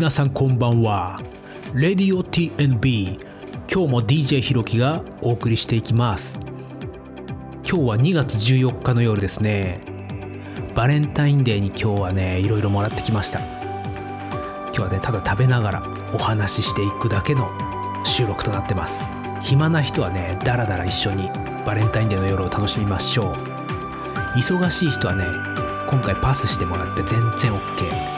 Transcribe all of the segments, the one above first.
皆さんこんばんは。Radio TNB 今日も DJ ひろきがお送りしていきます。今日は2月14日の夜ですね。バレンタインデーに今日はねいろいろもらってきました。今日はねただ食べながらお話ししていくだけの収録となってます。暇な人はねダラダラ一緒にバレンタインデーの夜を楽しみましょう。忙しい人はね今回パスしてもらって全然 OK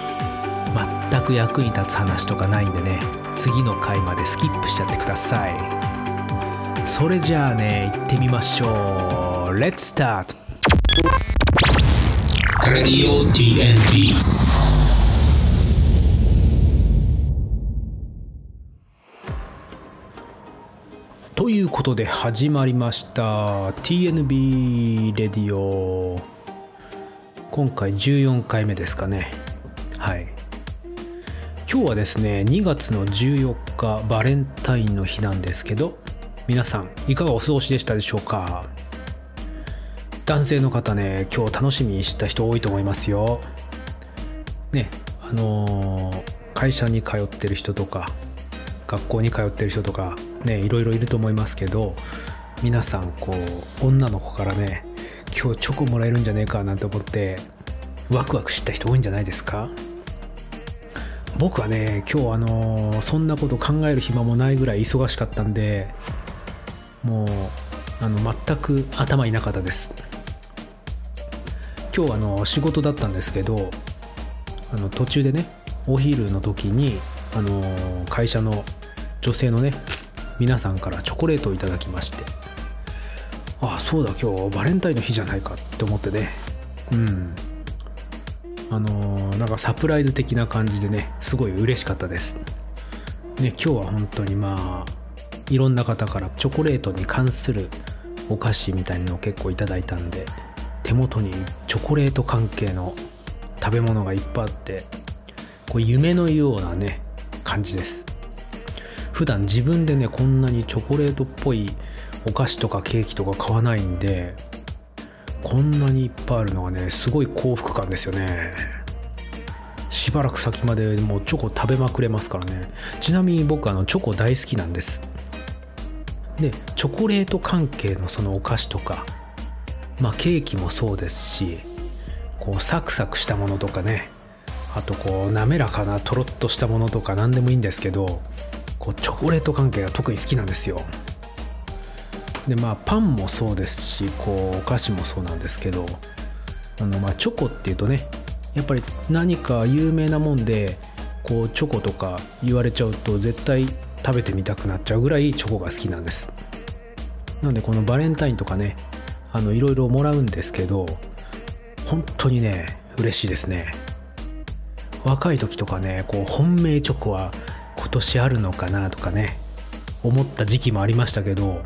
く役に立つ話とかないんでね次の回までスキップしちゃってください。それじゃあね行ってみましょう。Let's start! Radio TNT ということで始まりました。TNB レディオ今回14回目ですかね。はい今日はですね2月の14日バレンタインの日なんですけど皆さんいかがお過ごしでしたでしょうか？男性の方ね今日楽しみにした人多いと思いますよ。ねあのー会社に通ってる人とか学校に通ってる人とかねいろいろいると思いますけど皆さんこう女の子からね今日チョコもらえるんじゃねえかなんて思ってワクワクした人多いんじゃないですか？僕はね今日あのそんなこと考える暇もないぐらい忙しかったんでもうあの全く頭いなかったです。今日あの仕事だったんですけどあの途中でねお昼の時にあの会社の女性のね皆さんからチョコレートをいただきましてああそうだ今日バレンタインの日じゃないかって思ってねうん。あのなんかサプライズ的な感じでねすごい嬉しかったです。ね今日は本当にまあいろんな方からチョコレートに関するお菓子みたいのを結構いただいたんで手元にチョコレート関係の食べ物がいっぱいあってこう夢のようなね感じです。普段自分でねこんなにチョコレートっぽいお菓子とかケーキとか買わないんでこんなにいっぱいあるのがねすごい幸福感ですよね。しばらく先までもうチョコ食べまくれますからね。ちなみに僕あのチョコ大好きなんです。でチョコレート関係のそのお菓子とかまあケーキもそうですしこうサクサクしたものとかね。あとこう滑らかなとろっとしたものとか何でもいいんですけどこうチョコレート関係が特に好きなんですよ。でまあパンもそうですしこうお菓子もそうなんですけどあのまあチョコっていうとねやっぱり何か有名なもんでこうチョコとか言われちゃうと絶対食べてみたくなっちゃうぐらいチョコが好きなんです。なんでこのバレンタインとかねあのいろいろもらうんですけど本当にね嬉しいですね。若い時とかねこう本命チョコは今年あるのかなとかね思った時期もありましたけど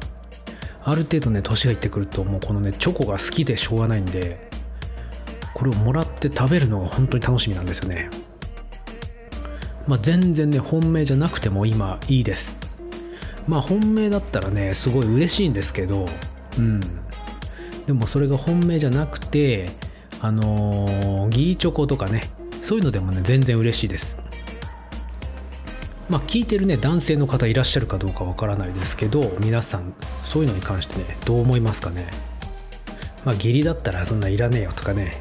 ある程度ね年がいってくるともうこのねチョコが好きでしょうがないんでこれをもらって食べるのが本当に楽しみなんですよね。まあ全然ね本命じゃなくても今いいです。まあ本命だったらねすごい嬉しいんですけどうん。でもそれが本命じゃなくてあのー、ギリチョコとかねそういうのでもね全然嬉しいです。まあ聞いてるね男性の方いらっしゃるかどうかわからないですけど皆さんそういうのに関してねどう思いますかね？まあ義理だったらそんないらねえよとかね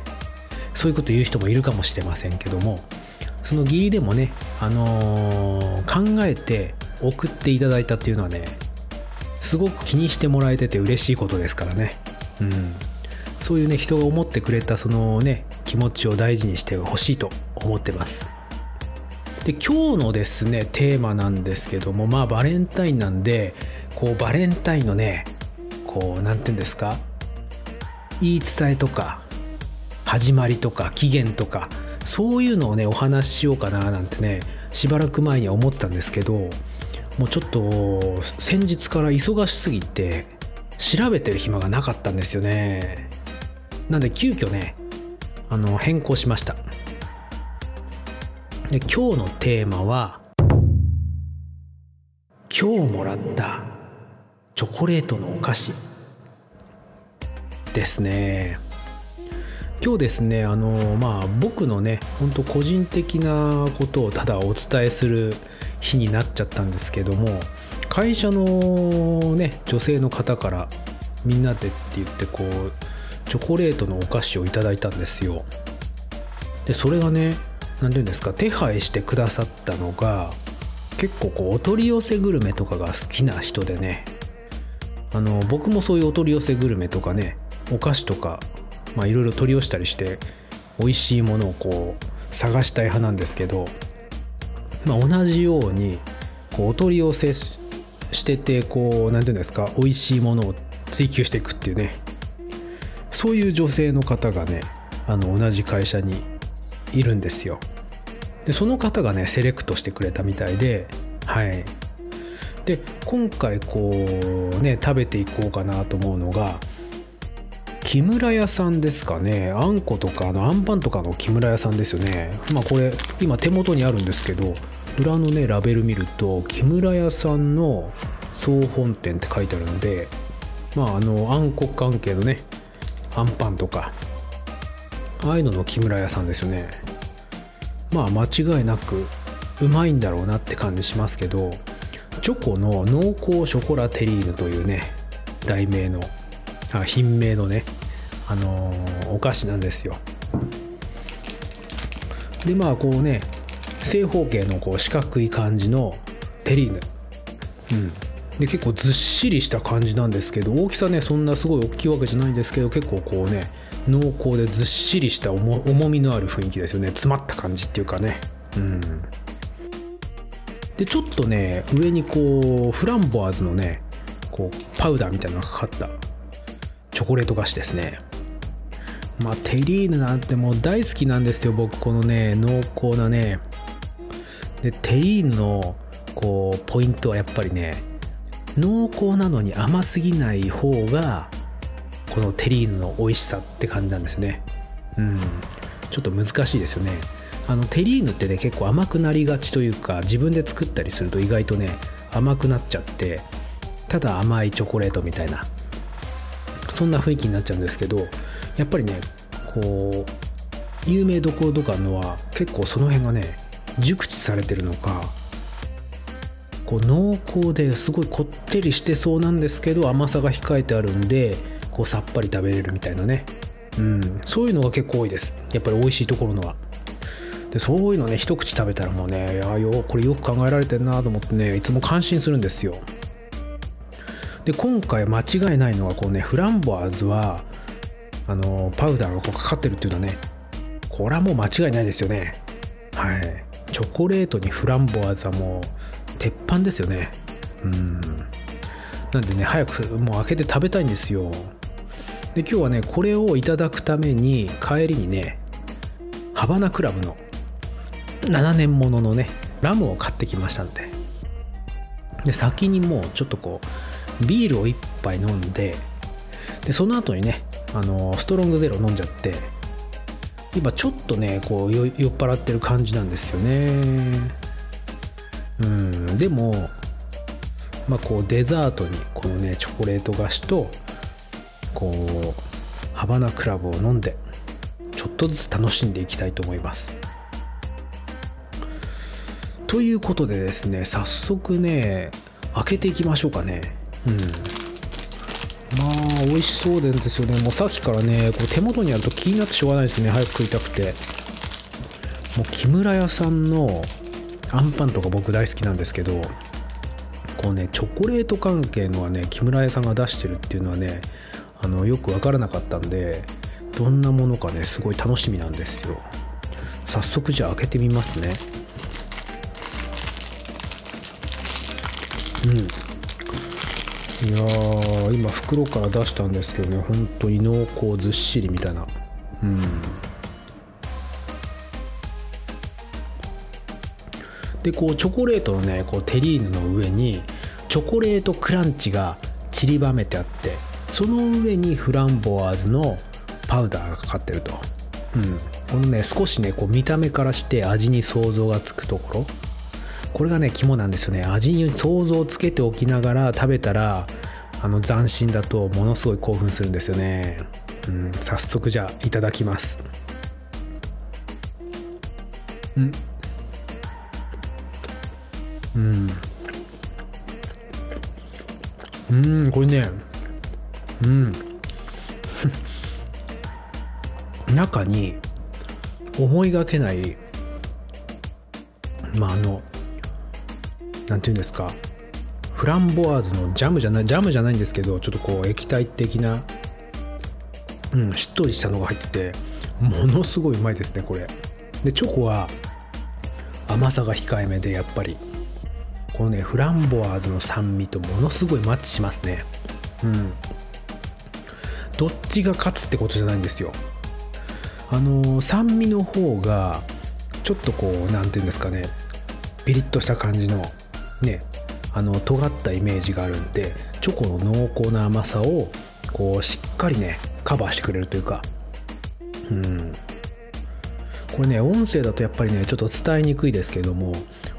そういうこと言う人もいるかもしれませんけどもその義理でもねあのー、考えて送っていただいたっていうのはねすごく気にしてもらえてて嬉しいことですからね。うん。そういうね人が思ってくれたそのね気持ちを大事にしてほしいと思ってます。で今日のですねテーマなんですけどもまあバレンタインなんでこうバレンタインのねこう何て言うんですか言い伝えとか始まりとか期限とかそういうのをねお話ししようかななんてねしばらく前には思ったんですけどもうちょっと先日から忙しすぎて調べてる暇がなかったんですよね。なんで急遽ねあの変更しました。で今日のテーマは今日もらったチョコレートのお菓子ですね。今日ですねあのまあ僕のね本当個人的なことをただお伝えする日になっちゃったんですけども会社のね女性の方からみんなでって言ってこうチョコレートのお菓子をいただいたんですよ。でそれがね何て言うんですか手配してくださったのが結構こうお取り寄せグルメとかが好きな人でね。あの僕もそういうお取り寄せグルメとかねお菓子とかいろいろ取り寄せたりして美味しいものをこう探したい派なんですけど、まあ、同じようにこうお取り寄せしててこう何て言うんですか美味しいものを追求していくっていうね。そういう女性の方がねあの同じ会社にいるんですよ。でその方がねセレクトしてくれたみたいではい。で今回こうね食べていこうかなと思うのが木村屋さんですかね。あんことかあのあんパンとかの木村屋さんですよね。まあこれ今手元にあるんですけど裏のねラベル見ると木村屋さんの総本店って書いてあるのでまああのあんこ関係のねあんパンとかああいうのの木村屋さんですよね。まあ間違いなくうまいんだろうなって感じしますけどチョコの濃厚ショコラテリーヌというね題名のあ品名のねあのーお菓子なんですよ。でまあこうね正方形のこう四角い感じのテリーヌ。うん。で結構ずっしりした感じなんですけど大きさねそんなすごい大きいわけじゃないんですけど結構こうね濃厚でずっしりした重重みのある雰囲気ですよね。詰まった感じっていうかね。うん。でちょっとね上にこうフランボワーズのねこうパウダーみたいなのがかかったチョコレート菓子ですね。まあテリーヌなんてもう大好きなんですよ僕このね濃厚なね。でテリーヌのこうポイントはやっぱりね濃厚なのに甘すぎない方がこのテリーヌの美味しさって感じなんですね。うん。ちょっと難しいですよね。あのテリーヌってね結構甘くなりがちというか自分で作ったりすると意外とね甘くなっちゃってただ甘いチョコレートみたいなそんな雰囲気になっちゃうんですけどやっぱりねこう有名どころとかのは結構その辺がね熟知されてるのかこう濃厚ですごいこってりしてそうなんですけど甘さが控えてあるんでこうさっぱり食べれるみたいなね。うん。そういうのが結構多いです。やっぱり美味しいところのは。でそういうのね一口食べたらもうねあよこれよく考えられてるなと思ってねいつも感心するんですよ。で今回間違いないのはこうねフランボワーズはあのパウダーがこうかかってるっていうのはねこれはもう間違いないですよね。はい。チョコレートにフランボワーズはもう鉄板ですよね。うん。なんでね早くもう開けて食べたいんですよ。で今日はねこれをいただくために帰りにねハバナクラブの7年もののねラムを買ってきましたんで。で先にもうちょっとこうビールを1杯飲んででその後にねあのストロングゼロ飲んじゃって今ちょっとねこう酔酔っ払ってる感じなんですよね。うん。でもまあこうデザートにこのねチョコレート菓子とこうハバナクラブを飲んでちょっとずつ楽しんでいきたいと思います。ということでですね早速ね開けていきましょうかね。うん。まあ美味しそうですよね。もうさっきからねこう手元にあると気になってしょうがないですね。早く食いたくて。もう木村屋さんのあんパンとか僕大好きなんですけどこうねチョコレート関係のはね木村屋さんが出してるっていうのはねあのよく分からなかったんでどんなものかねすごい楽しみなんですよ。早速じゃあ開けてみますね。うん。いやー今袋から出したんですけどね本当に濃厚ずっしりみたいな。うん。でこうチョコレートのねこうテリーヌの上にチョコレートクランチが散りばめてあってその上にフランボワーズのパウダーがかかってると、うん、このね少しねこう見た目からして味に想像がつくところ。これがね肝なんですよね。味に想像をつけておきながら食べたらあの斬新だとものすごい興奮するんですよね、うん、早速じゃあいただきます。うん。うん。うんこれねうん。中に思いがけないまああのなんていうんですかフランボワーズのジャムじゃないジャムじゃないんですけどちょっとこう液体的な、うん、しっとりしたのが入っててものすごいうまいですねこれ。でチョコは甘さが控えめでやっぱり。このねフランボワーズの酸味とものすごいマッチしますね。うん。どっちが勝つってことじゃないんですよ。あの酸味の方がちょっとこう何て言うんですかね。ピリッとした感じのね。あの尖ったイメージがあるんでチョコの濃厚な甘さをこうしっかりねカバーしてくれるというか。うん。これね音声だとやっぱりねちょっと伝えにくいですけども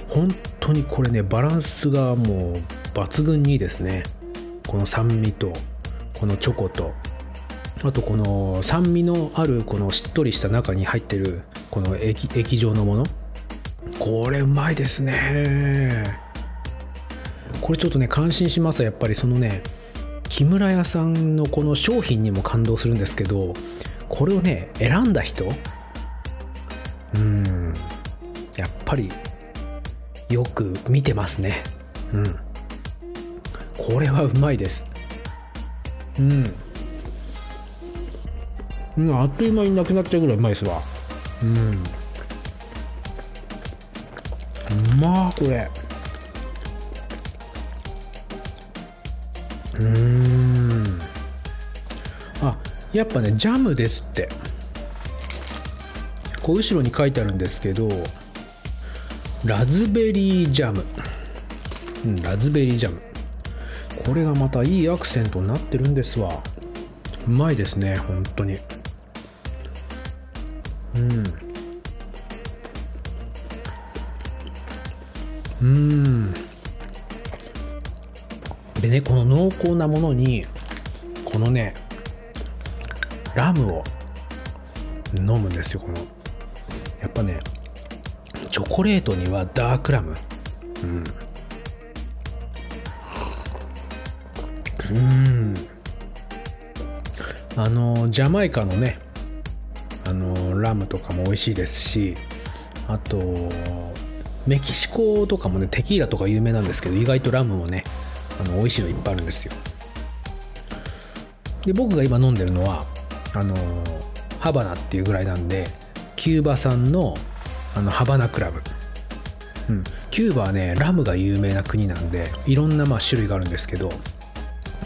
本当にこれねバランスがもう抜群にいいですね。この酸味とこのチョコとあとこの酸味のあるこのしっとりした中に入ってるこの液液状のもの。これうまいですね。これちょっとね感心しますやっぱりそのね木村屋さんのこの商品にも感動するんですけどこれをね選んだ人うんやっぱりよく見てますね。うん。これはうまいです。うん。うんあっという間になくなっちゃうぐらいうまいですわ。うん。うまーこれ。うん。あやっぱねジャムですって。こう後ろに書いてあるんですけどラズベリージャム。うんラズベリージャム。これがまたいいアクセントになってるんですわ。うまいですね本当に。うん。うん。でねこの濃厚なものにこのねラムを飲むんですよこの。やっぱねチョコレートにはダークラム。うん。うん。あのジャマイカのねあのラムとかも美味しいですしあとメキシコとかもねテキーラとか有名なんですけど意外とラムもねあの美味しいのいっぱいあるんですよ。で僕が今飲んでるのはあのハバナっていうぐらいなんでキューバ産のあのハバナクラブ、うん、キューバはねラムが有名な国なんでいろんなまあ種類があるんですけど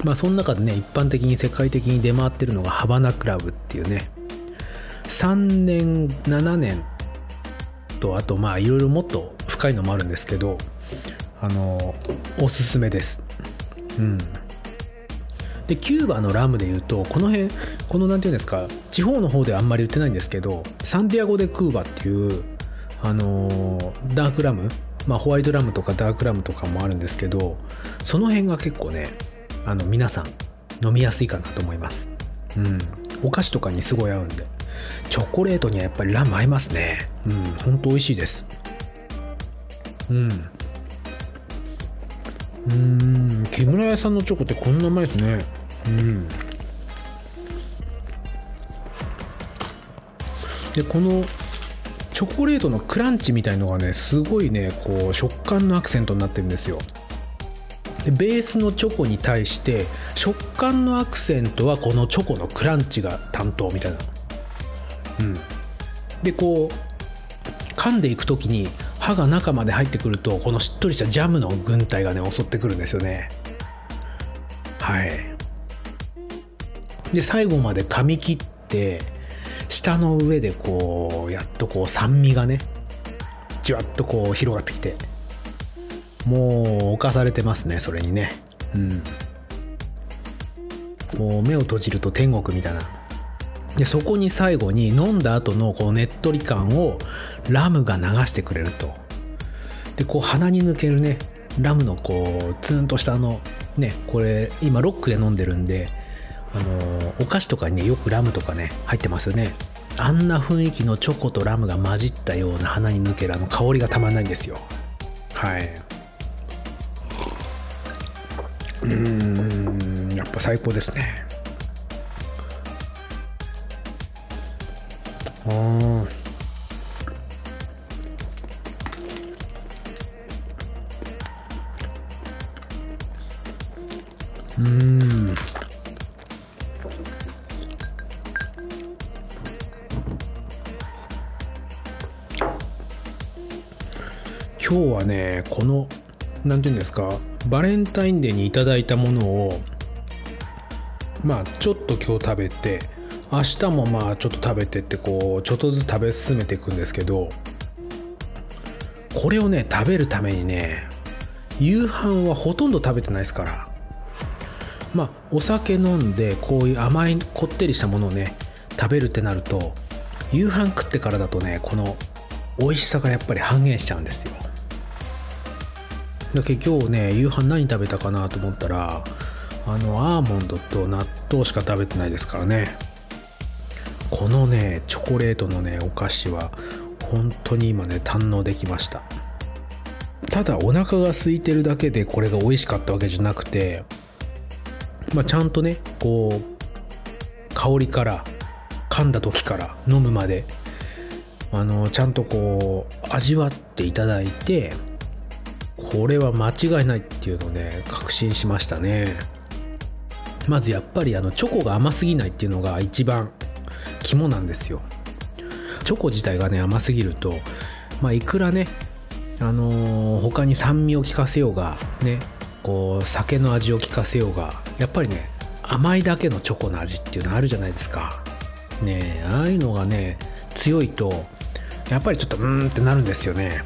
まあその中でね一般的に世界的に出回ってるのがハバナクラブっていうね3年7年とあとまあいろいろもっと深いのもあるんですけどあのおすすめです。うん。でキューバのラムでいうとこの辺この何て言うんですか地方の方ではあんまり売ってないんですけどサンディアゴ・デ・クーバっていうあのダークラムまあホワイトラムとかダークラムとかもあるんですけどその辺が結構ねあの皆さん飲みやすいかなと思います。うん。お菓子とかにすごい合うんで。チョコレートにはやっぱりラム合いますね。うん。ほんと美味しいです。うん。うん。木村屋さんのチョコってこんなうまいですね。うん。でこのチョコレートのクランチみたいのがねすごいねこう食感のアクセントになってるんですよ。でベースのチョコに対して食感のアクセントはこのチョコのクランチが担当みたいな。うん。でこう噛んでいく時に歯が中まで入ってくるとこのしっとりしたジャムの軍隊がね襲ってくるんですよね。はい。で最後まで噛み切って舌の上でこうやっとこう酸味がねじわっとこう広がってきてもう侵されてますねそれにね。うん。もう目を閉じると天国みたいな。でそこに最後に飲んだ後のこのねっとり感をラムが流してくれると。でこう鼻に抜けるねラムのこうツンとしたあのねこれ今ロックで飲んでるんであのお菓子とかにねよくラムとかね入ってますよね。あんな雰囲気のチョコとラムが混じったような鼻に抜けるあの香りがたまんないんですよ。はい。うんやっぱ最高ですね。あうん。今日はねこの何て言うんですかバレンタインデーにいただいたものをまあちょっと今日食べて明日もまあちょっと食べてってこうちょっとずつ食べ進めていくんですけどこれをね食べるためにね夕飯はほとんど食べてないですから。まあお酒飲んでこういう甘いこってりしたものをね食べるってなると夕飯食ってからだとねこの美味しさがやっぱり半減しちゃうんですよ。だけ今日ね夕飯何食べたかなと思ったらあのアーモンドと納豆しか食べてないですからね。このねチョコレートのねお菓子は本当に今ね堪能できました。ただお腹が空いてるだけでこれが美味しかったわけじゃなくてまあ、ちゃんとねこう香りから噛んだ時から飲むまであのちゃんとこう味わっていただいてこれは間違いないっていうのをね確信しましたね。まずやっぱりあのチョコが甘すぎないっていうのが一番肝なんですよ。チョコ自体がね甘すぎるとまあいくらねあのー、他に酸味を効かせようがねこう酒の味を効かせようがやっぱりね甘いだけのチョコの味っていうのあるじゃないですか。ねああいうのがね強いとやっぱりちょっとうーんってなるんですよね。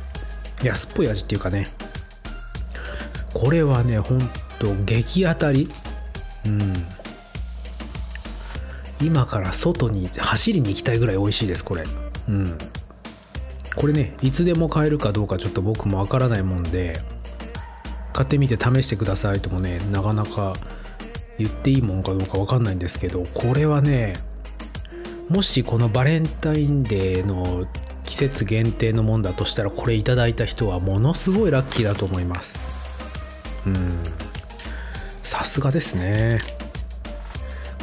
安っぽい味っていうかね。これはねほんと激当たり。うん。今から外に走りに行きたいぐらい美味しいですこれ。うん。これねいつでも買えるかどうかちょっと僕もわからないもんで買ってみて試してくださいともねなかなか言っていいもんかどうか分かんないんですけどこれはねもしこのバレンタインデーの季節限定のもんだとしたらこれいただいた人はものすごいラッキーだと思います。さすがですね。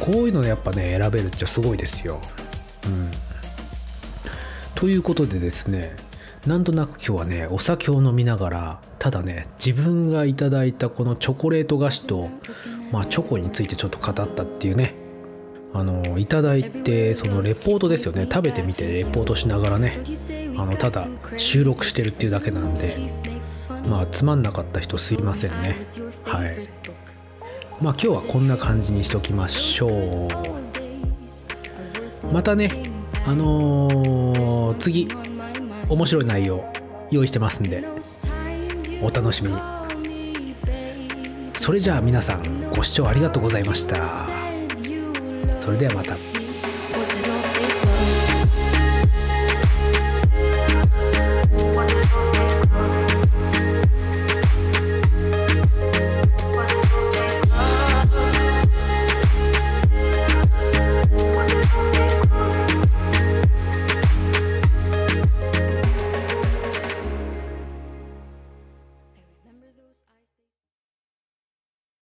こういうのやっぱね選べるっちゃすごいですよ。うん。ということでですねなんとなく今日はねお酒を飲みながらただね自分がいただいたこのチョコレート菓子と、まあ、チョコについてちょっと語ったっていうねあのいただいてそのレポートですよね。食べてみてレポートしながらねあのただ収録してるっていうだけなんでまあつまんなかった人すいませんね。はい。まあ今日はこんな感じにしときましょう。またねあのー、次面白い内容用意してますんでお楽しみに。それじゃあ皆さんご視聴ありがとうございました。それではまた。